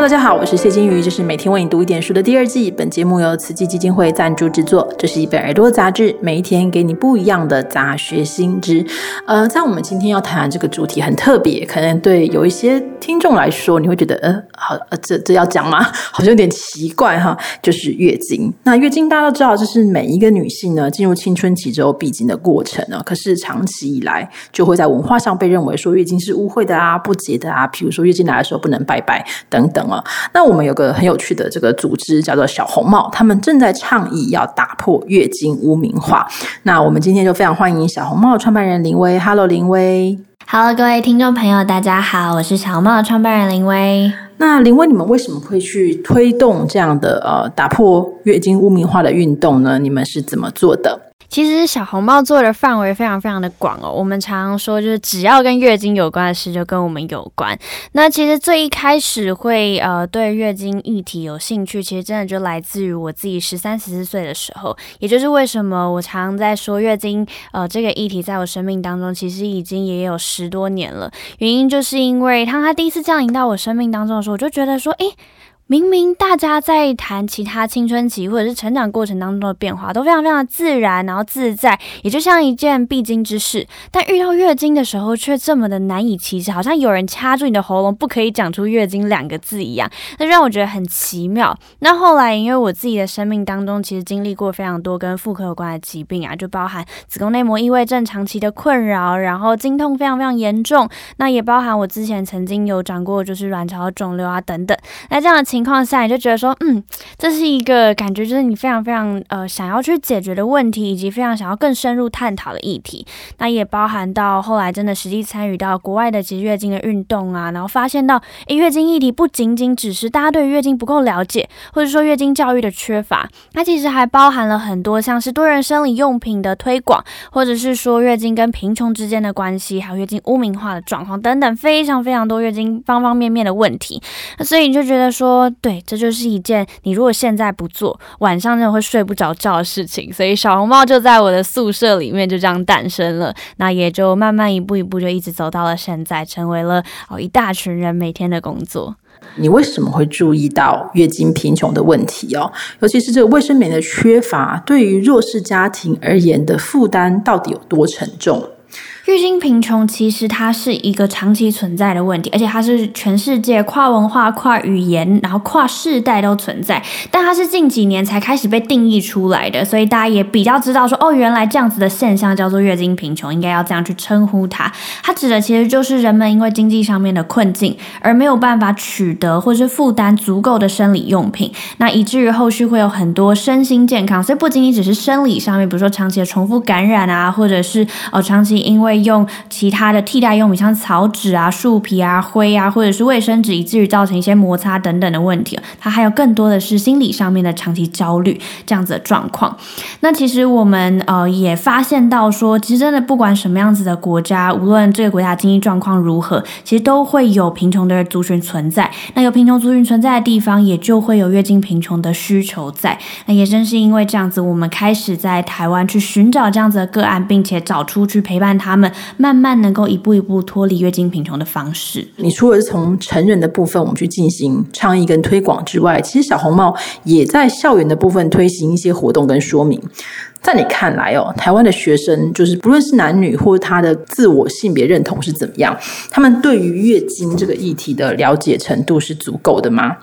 大家好，我是谢金鱼，这是每天为你读一点书的第二季。本节目由慈济基金会赞助制作。这是一本耳朵杂志，每一天给你不一样的杂学新知。呃，在我们今天要谈的这个主题很特别，可能对有一些听众来说，你会觉得，呃，好，呃，这这要讲吗？好像有点奇怪哈。就是月经。那月经大家都知道，这是每一个女性呢进入青春期之后必经的过程呢。可是长期以来，就会在文化上被认为说月经是污秽的啊、不洁的啊。比如说月经来的时候不能拜拜等等。等啊，那我们有个很有趣的这个组织叫做小红帽，他们正在倡议要打破月经污名化。那我们今天就非常欢迎小红帽创办人林威。Hello，林威。Hello，各位听众朋友，大家好，我是小红帽的创办人林威。那林威，你们为什么会去推动这样的呃打破月经污名化的运动呢？你们是怎么做的？其实小红帽做的范围非常非常的广哦。我们常常说，就是只要跟月经有关的事，就跟我们有关。那其实最一开始会呃对月经议题有兴趣，其实真的就来自于我自己十三十四岁的时候。也就是为什么我常常在说月经呃这个议题，在我生命当中其实已经也有十多年了。原因就是因为当他第一次降临到我生命当中的时候，我就觉得说，诶。明明大家在谈其他青春期或者是成长过程当中的变化都非常非常的自然，然后自在，也就像一件必经之事。但遇到月经的时候却这么的难以启齿，好像有人掐住你的喉咙，不可以讲出月经两个字一样，那让我觉得很奇妙。那后来因为我自己的生命当中其实经历过非常多跟妇科有关的疾病啊，就包含子宫内膜异位症长期的困扰，然后经痛非常非常严重，那也包含我之前曾经有长过就是卵巢肿瘤啊等等。那这样的情情况下，你就觉得说，嗯，这是一个感觉，就是你非常非常呃想要去解决的问题，以及非常想要更深入探讨的议题。那也包含到后来真的实际参与到国外的其实月经的运动啊，然后发现到，诶，月经议题不仅仅只是大家对月经不够了解，或者说月经教育的缺乏，它其实还包含了很多像是多人生理用品的推广，或者是说月经跟贫穷之间的关系，还有月经污名化的状况等等，非常非常多月经方方面面的问题。那所以你就觉得说。对，这就是一件你如果现在不做，晚上真的会睡不着觉的事情。所以小红帽就在我的宿舍里面就这样诞生了，那也就慢慢一步一步就一直走到了现在，成为了哦一大群人每天的工作。你为什么会注意到月经贫穷的问题哦？尤其是这个卫生棉的缺乏，对于弱势家庭而言的负担到底有多沉重？月经贫穷其实它是一个长期存在的问题，而且它是全世界跨文化、跨语言，然后跨世代都存在。但它是近几年才开始被定义出来的，所以大家也比较知道说，哦，原来这样子的现象叫做月经贫穷，应该要这样去称呼它。它指的其实就是人们因为经济上面的困境而没有办法取得或是负担足够的生理用品，那以至于后续会有很多身心健康，所以不仅仅只是生理上面，比如说长期的重复感染啊，或者是哦长期因为用其他的替代用品，像草纸啊、树皮啊、灰啊，或者是卫生纸，以至于造成一些摩擦等等的问题。它还有更多的是心理上面的长期焦虑这样子的状况。那其实我们呃也发现到说，其实真的不管什么样子的国家，无论这个国家经济状况如何，其实都会有贫穷的族群存在。那有贫穷族群存在的地方，也就会有月经贫穷的需求在。那也正是因为这样子，我们开始在台湾去寻找这样子的个案，并且找出去陪伴他们。慢慢能够一步一步脱离月经贫穷的方式。你除了是从成人的部分我们去进行倡议跟推广之外，其实小红帽也在校园的部分推行一些活动跟说明。在你看来哦，台湾的学生就是不论是男女或他的自我性别认同是怎么样，他们对于月经这个议题的了解程度是足够的吗？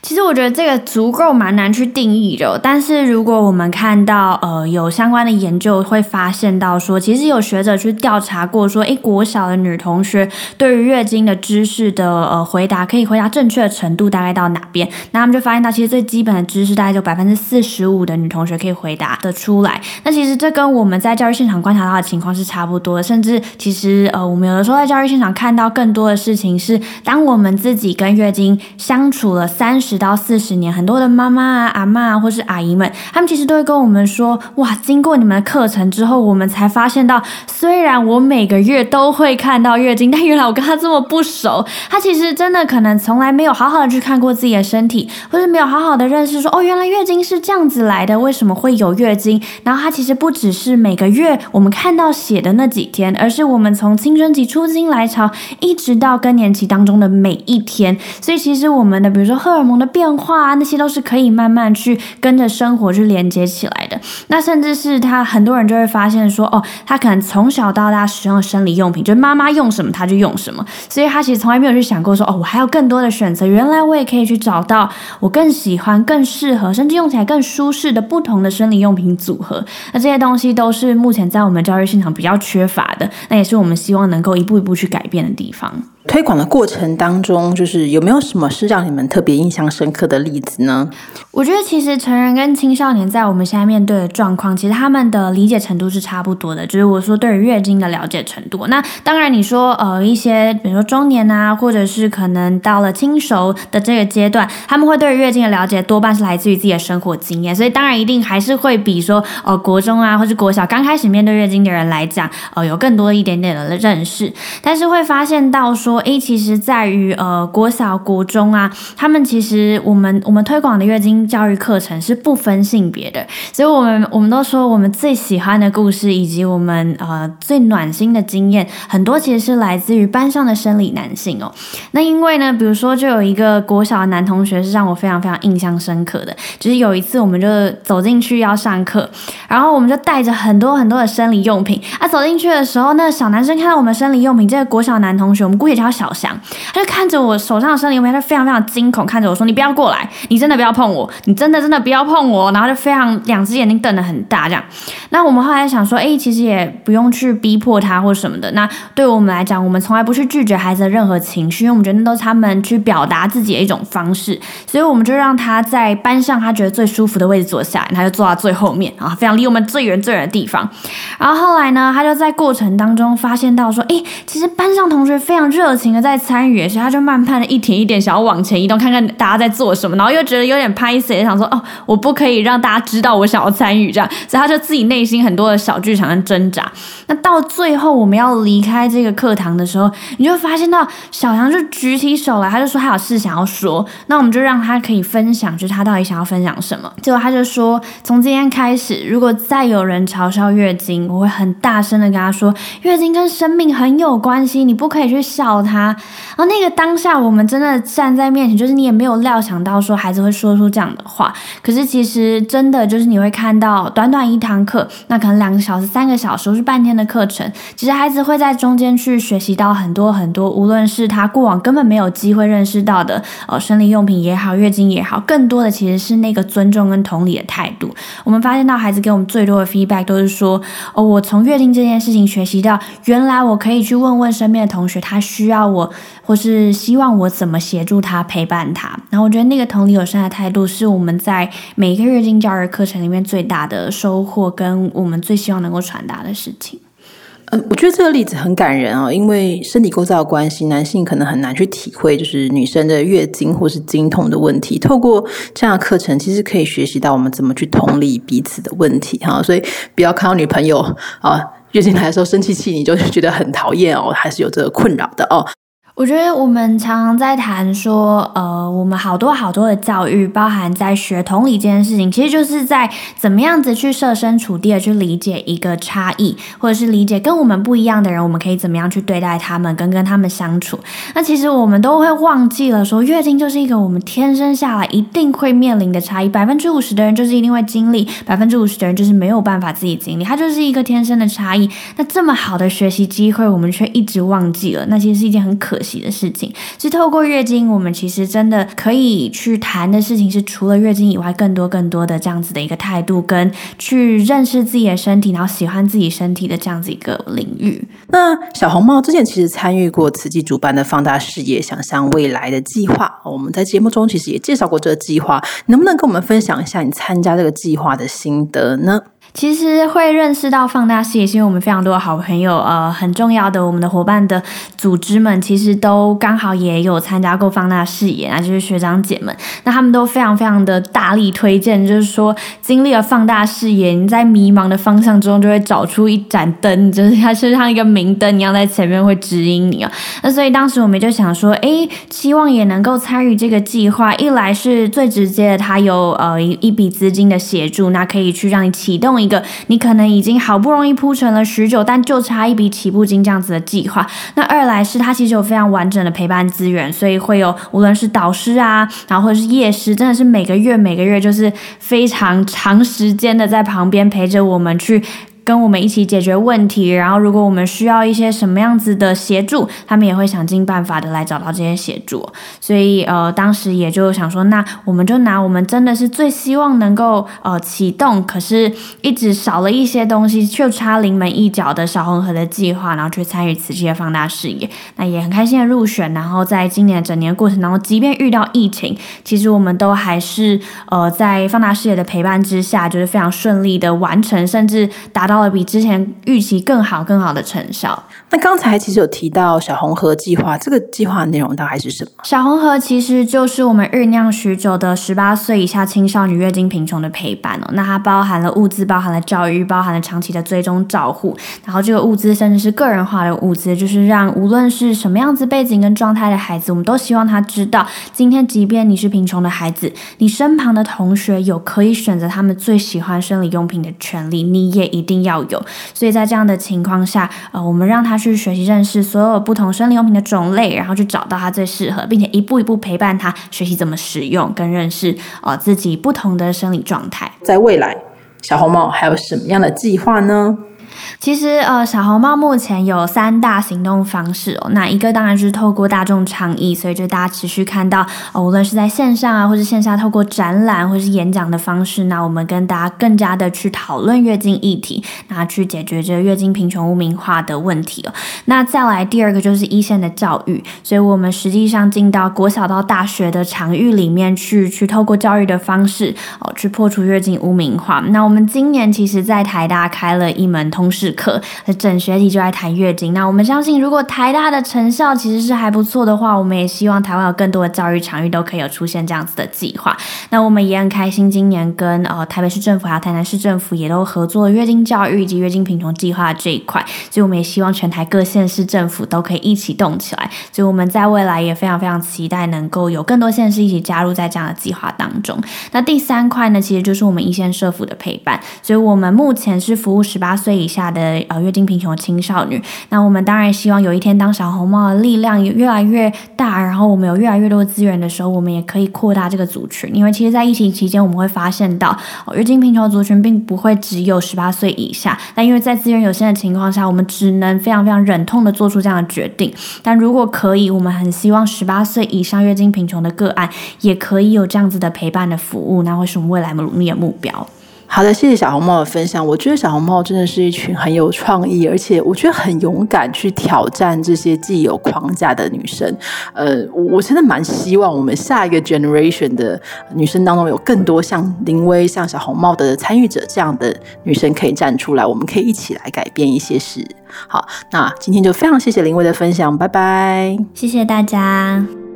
其实我觉得这个足够蛮难去定义的，但是如果我们看到呃有相关的研究，会发现到说，其实有学者去调查过，说，诶，国小的女同学对于月经的知识的呃回答，可以回答正确的程度大概到哪边？那他们就发现到，其实最基本的知识大概就百分之四十五的女同学可以回答得出来。那其实这跟我们在教育现场观察到的情况是差不多的，甚至其实呃我们有的时候在教育现场看到更多的事情是，当我们自己跟月经相处了三十。到四十年，很多的妈妈啊、阿妈啊，或是阿姨们，他们其实都会跟我们说：哇，经过你们的课程之后，我们才发现到，虽然我每个月都会看到月经，但原来我跟他这么不熟。他其实真的可能从来没有好好的去看过自己的身体，或是没有好好的认识说：哦，原来月经是这样子来的，为什么会有月经？然后他其实不只是每个月我们看到血的那几天，而是我们从青春期出经来潮，一直到更年期当中的每一天。所以其实我们的，比如说荷尔蒙的变化啊，那些都是可以慢慢去跟着生活去连接起来的。那甚至是他很多人就会发现说，哦，他可能从小到大使用的生理用品，就是妈妈用什么他就用什么，所以他其实从来没有去想过说，哦，我还有更多的选择。原来我也可以去找到我更喜欢、更适合，甚至用起来更舒适的不同的生理用品组合。那这些东西都是目前在我们教育现场比较缺乏的，那也是我们希望能够一步一步去改变的地方。推广的过程当中，就是有没有什么是让你们特别印象深刻的例子呢？我觉得其实成人跟青少年在我们现在面对的状况，其实他们的理解程度是差不多的。就是我说对于月经的了解程度，那当然你说呃一些比如说中年啊，或者是可能到了轻熟的这个阶段，他们会对于月经的了解多半是来自于自己的生活经验，所以当然一定还是会比说呃国中啊或是国小刚开始面对月经的人来讲，呃有更多一点点的认识，但是会发现到说。A 其实在于呃国小国中啊，他们其实我们我们推广的月经教育课程是不分性别的，所以我们我们都说我们最喜欢的故事以及我们呃最暖心的经验，很多其实是来自于班上的生理男性哦。那因为呢，比如说就有一个国小的男同学是让我非常非常印象深刻的，就是有一次我们就走进去要上课，然后我们就带着很多很多的生理用品啊，走进去的时候，那小男生看到我们生理用品，这个国小男同学，我们姑且叫小翔，他就看着我手上的生理用品，他非常非常惊恐，看着我说：“你不要过来，你真的不要碰我，你真的真的不要碰我。”然后就非常两只眼睛瞪得很大，这样。那我们后来想说，哎，其实也不用去逼迫他或什么的。那对我们来讲，我们从来不去拒绝孩子的任何情绪，因为我们觉得那都是他们去表达自己的一种方式。所以我们就让他在班上他觉得最舒服的位置坐下来，他就坐到最后面啊，非常离我们最远最远的地方。然后后来呢，他就在过程当中发现到说，哎，其实班上同学非常热热情的。在参与，所以他就慢慢的一点一点想要往前移动，看看大家在做什么，然后又觉得有点拍死，想说哦，我不可以让大家知道我想要参与这样，所以他就自己内心很多的小剧场跟挣扎。那到最后我们要离开这个课堂的时候，你就发现到小杨就举起手来，他就说他有事想要说，那我们就让他可以分享，就是他到底想要分享什么。结果他就说，从今天开始，如果再有人嘲笑月经，我会很大声的跟他说，月经跟生命很有关系，你不可以去笑他。然后那个当下，我们真的站在面前，就是你也没有料想到说孩子会说出这样的话。可是其实真的就是你会看到，短短一堂课，那可能两个小时、三个小时，或是半天的课程，其实孩子会在中间去学习到很多很多，无论是他过往根本没有机会认识到的，呃，生理用品也好，月经也好，更多的其实是那个尊重跟同理的态度。我们发现到孩子给我们最多的 feedback 都是说，哦，我从月经这件事情学习到，原来我可以去问问身边的同学，他需需要我。或是希望我怎么协助他陪伴他，然后我觉得那个同理友善的态度是我们在每一个月经教育课程里面最大的收获，跟我们最希望能够传达的事情。嗯，我觉得这个例子很感人啊，因为身体构造的关系，男性可能很难去体会，就是女生的月经或是经痛的问题。透过这样的课程，其实可以学习到我们怎么去同理彼此的问题哈。所以不要看到女朋友啊月经来的时候生气气，你就觉得很讨厌哦，还是有这个困扰的哦。我觉得我们常常在谈说，呃，我们好多好多的教育，包含在学同理这件事情，其实就是在怎么样子去设身处地的去理解一个差异，或者是理解跟我们不一样的人，我们可以怎么样去对待他们，跟跟他们相处。那其实我们都会忘记了说，月经就是一个我们天生下来一定会面临的差异，百分之五十的人就是一定会经历，百分之五十的人就是没有办法自己经历，它就是一个天生的差异。那这么好的学习机会，我们却一直忘记了，那其实是一件很可惜。的事情是透过月经，我们其实真的可以去谈的事情是，除了月经以外，更多更多的这样子的一个态度，跟去认识自己的身体，然后喜欢自己身体的这样子一个领域。那小红帽之前其实参与过慈济主办的“放大视野，想象未来的”计划，我们在节目中其实也介绍过这个计划，能不能跟我们分享一下你参加这个计划的心得呢？其实会认识到放大视野，是因为我们非常多的好朋友，呃，很重要的我们的伙伴的组织们，其实都刚好也有参加过放大视野啊，就是学长姐们，那他们都非常非常的大力推荐，就是说经历了放大视野，你在迷茫的方向中就会找出一盏灯，就是它是像一个明灯一样在前面会指引你啊。那所以当时我们就想说，哎，希望也能够参与这个计划，一来是最直接的，它有呃一一笔资金的协助，那可以去让你启动一。个你可能已经好不容易铺成了许久，但就差一笔起步金这样子的计划。那二来是它其实有非常完整的陪伴资源，所以会有无论是导师啊，然后或者是夜师，真的是每个月每个月就是非常长时间的在旁边陪着我们去。跟我们一起解决问题，然后如果我们需要一些什么样子的协助，他们也会想尽办法的来找到这些协助。所以呃，当时也就想说，那我们就拿我们真的是最希望能够呃启动，可是一直少了一些东西，就差临门一脚的小红盒的计划，然后去参与慈济的放大视野。那也很开心的入选，然后在今年整年过程当中，即便遇到疫情，其实我们都还是呃在放大视野的陪伴之下，就是非常顺利的完成，甚至达到。比之前预期更好、更好的成效。那刚才其实有提到小红盒计划，这个计划内容大概是什么？小红盒其实就是我们酝酿许久的十八岁以下青少年月经贫穷的陪伴哦。那它包含了物资，包含了教育，包含了长期的追踪照护。然后这个物资甚至是个人化的物资，就是让无论是什么样子背景跟状态的孩子，我们都希望他知道，今天即便你是贫穷的孩子，你身旁的同学有可以选择他们最喜欢生理用品的权利，你也一定要有。所以在这样的情况下，呃，我们让他。去学习认识所有不同生理用品的种类，然后去找到他最适合，并且一步一步陪伴他学习怎么使用，跟认识呃自己不同的生理状态。在未来，小红帽还有什么样的计划呢？其实，呃，小红帽目前有三大行动方式哦。那一个当然是透过大众倡议，所以就大家持续看到，无论是在线上啊，或是线下，透过展览或是演讲的方式，那我们跟大家更加的去讨论月经议题，那去解决这个月经贫穷污名化的问题哦。那再来第二个就是一线的教育，所以我们实际上进到国小到大学的场域里面去，去透过教育的方式哦，去破除月经污名化。那我们今年其实在台大开了一门通。试课，整学期就在谈月经。那我们相信，如果台大的成效其实是还不错的话，我们也希望台湾有更多的教育场域都可以有出现这样子的计划。那我们也很开心，今年跟呃台北市政府还有台南市政府也都合作月经教育以及月经贫穷计划这一块。所以我们也希望全台各县市政府都可以一起动起来。所以我们在未来也非常非常期待能够有更多县市一起加入在这样的计划当中。那第三块呢，其实就是我们一线社府的陪伴。所以我们目前是服务十八岁以下。的呃月经贫穷的青少年，那我们当然希望有一天当小红帽的力量越来越大，然后我们有越来越多的资源的时候，我们也可以扩大这个族群。因为其实，在疫情期间，我们会发现到月经贫穷族群并不会只有十八岁以下，但因为在资源有限的情况下，我们只能非常非常忍痛的做出这样的决定。但如果可以，我们很希望十八岁以上月经贫穷的个案也可以有这样子的陪伴的服务，那会是我们未来努力的目标。好的，谢谢小红帽的分享。我觉得小红帽真的是一群很有创意，而且我觉得很勇敢去挑战这些既有框架的女生。呃，我我真的蛮希望我们下一个 generation 的女生当中有更多像林薇、像小红帽的参与者这样的女生可以站出来，我们可以一起来改变一些事。好，那今天就非常谢谢林薇的分享，拜拜，谢谢大家。